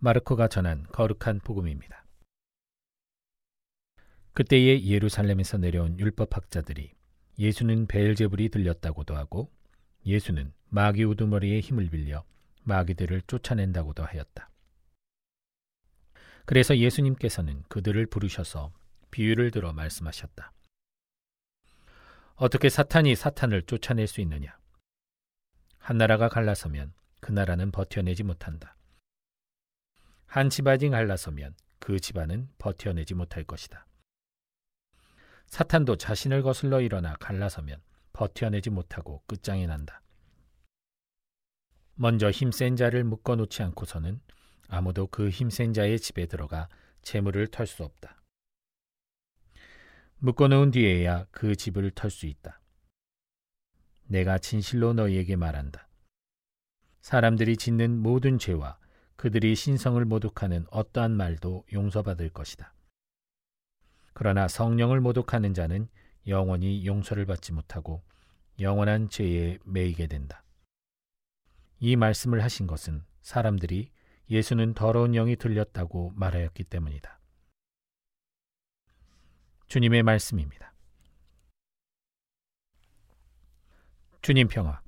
마르코가 전한 거룩한 복음입니다. 그때에 예루살렘에서 내려온 율법학자들이 예수는 베엘제불이 들렸다고도 하고 예수는 마귀 우두머리의 힘을 빌려 마귀들을 쫓아낸다고도 하였다. 그래서 예수님께서는 그들을 부르셔서 비유를 들어 말씀하셨다. 어떻게 사탄이 사탄을 쫓아낼 수 있느냐? 한 나라가 갈라서면 그 나라는 버텨내지 못한다. 한 집안이 갈라서면 그 집안은 버텨내지 못할 것이다. 사탄도 자신을 거슬러 일어나 갈라서면 버텨내지 못하고 끝장이 난다. 먼저 힘센 자를 묶어 놓지 않고서는 아무도 그 힘센 자의 집에 들어가 재물을 털 수 없다. 묶어 놓은 뒤에야 그 집을 털 수 있다. 내가 진실로 너희에게 말한다. 사람들이 짓는 모든 죄와 그들이 신성을 모독하는 어떠한 말도 용서받을 것이다. 그러나 성령을 모독하는 자는 영원히 용서를 받지 못하고 영원한 죄에 매이게 된다. 이 말씀을 하신 것은 사람들이 예수는 더러운 영이 들렸다고 말하였기 때문이다. 주님의 말씀입니다. 주님 평화.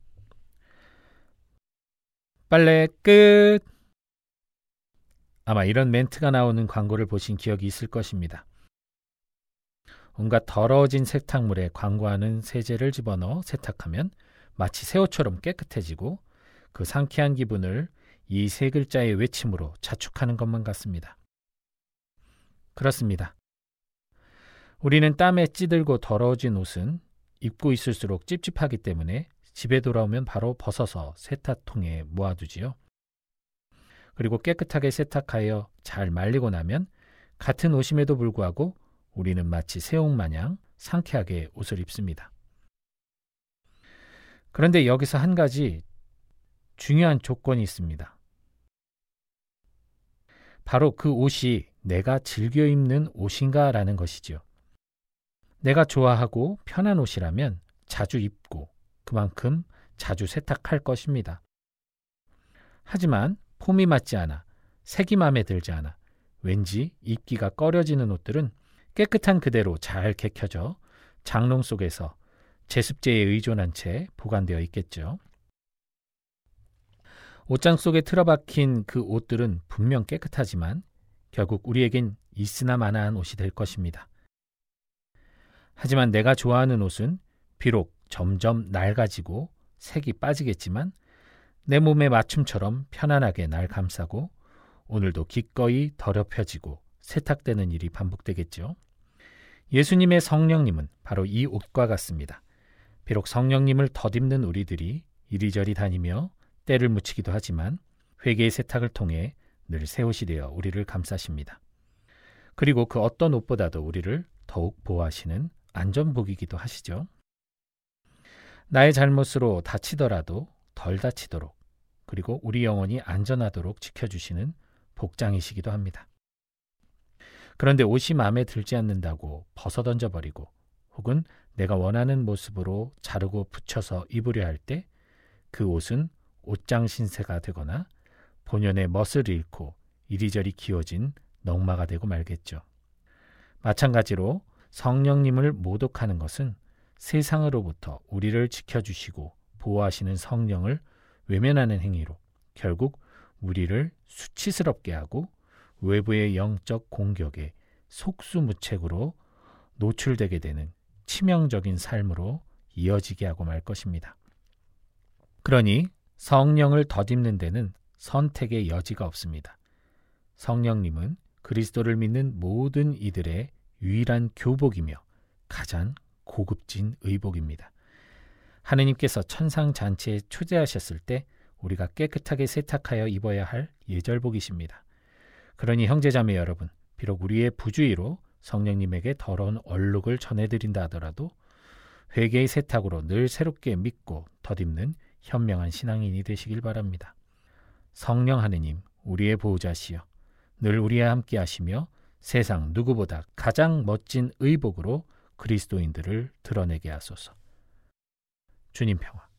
빨래 끝. 아마 이런 멘트가 나오는 광고를 보신 기억이 있을 것입니다. 온갖 더러워진 세탁물에 광고하는 세제를 집어넣어 세탁하면 마치 새 옷처럼 깨끗해지고 그 상쾌한 기분을 이 세 글자의 외침으로 자축하는 것만 같습니다. 그렇습니다. 우리는 땀에 찌들고 더러워진 옷은 입고 있을수록 찝찝하기 때문에 집에 돌아오면 바로 벗어서 세탁통에 모아두지요. 그리고 깨끗하게 세탁하여 잘 말리고 나면 같은 옷임에도 불구하고 우리는 마치 새옥 마냥 상쾌하게 옷을 입습니다. 그런데 여기서 한 가지 중요한 조건이 있습니다. 바로 그 옷이 내가 즐겨 입는 옷인가라는 것이지요. 내가 좋아하고 편한 옷이라면 자주 입고 그만큼 자주 세탁할 것입니다. 하지만 폼이 맞지 않아, 색이 마음에 들지 않아, 왠지 입기가 꺼려지는 옷들은 깨끗한 그대로 잘 개켜져 장롱 속에서 제습제에 의존한 채 보관되어 있겠죠. 옷장 속에 틀어박힌 그 옷들은 분명 깨끗하지만 결국 우리에겐 있으나 마나한 옷이 될 것입니다. 하지만 내가 좋아하는 옷은 비록 점점 낡아지고 색이 빠지겠지만 내 몸의 맞춤처럼 편안하게 날 감싸고 오늘도 기꺼이 더럽혀지고 세탁되는 일이 반복되겠죠. 예수님의 성령님은 바로 이 옷과 같습니다. 비록 성령님을 덧입는 우리들이 이리저리 다니며 때를 묻히기도 하지만 회개의 세탁을 통해 늘 새 옷이 되어 우리를 감싸십니다. 그리고 그 어떤 옷보다도 우리를 더욱 보호하시는 안전복이기도 하시죠. 나의 잘못으로 다치더라도 덜 다치도록 그리고 우리 영혼이 안전하도록 지켜주시는 복장이시기도 합니다. 그런데 옷이 마음에 들지 않는다고 벗어 던져버리고 혹은 내가 원하는 모습으로 자르고 붙여서 입으려 할 때 그 옷은 옷장 신세가 되거나 본연의 멋을 잃고 이리저리 기워진 넝마가 되고 말겠죠. 마찬가지로 성령님을 모독하는 것은 세상으로부터 우리를 지켜주시고 보호하시는 성령을 외면하는 행위로 결국 우리를 수치스럽게 하고 외부의 영적 공격에 속수무책으로 노출되게 되는 치명적인 삶으로 이어지게 하고 말 것입니다. 그러니 성령을 덧입는 데는 선택의 여지가 없습니다. 성령님은 그리스도를 믿는 모든 이들의 유일한 교복이며 가장 고급진 의복입니다. 하느님께서 천상 잔치에 초대하셨을 때 우리가 깨끗하게 세탁하여 입어야 할 예절복이십니다. 그러니 형제자매 여러분, 비록 우리의 부주의로 성령님에게 더러운 얼룩을 전해드린다 하더라도 회개의 세탁으로 늘 새롭게 믿고 덧입는 현명한 신앙인이 되시길 바랍니다. 성령 하느님, 우리의 보호자시여, 늘 우리와 함께 하시며 세상 누구보다 가장 멋진 의복으로 그리스도인들을 드러내게 하소서. 주님 평화.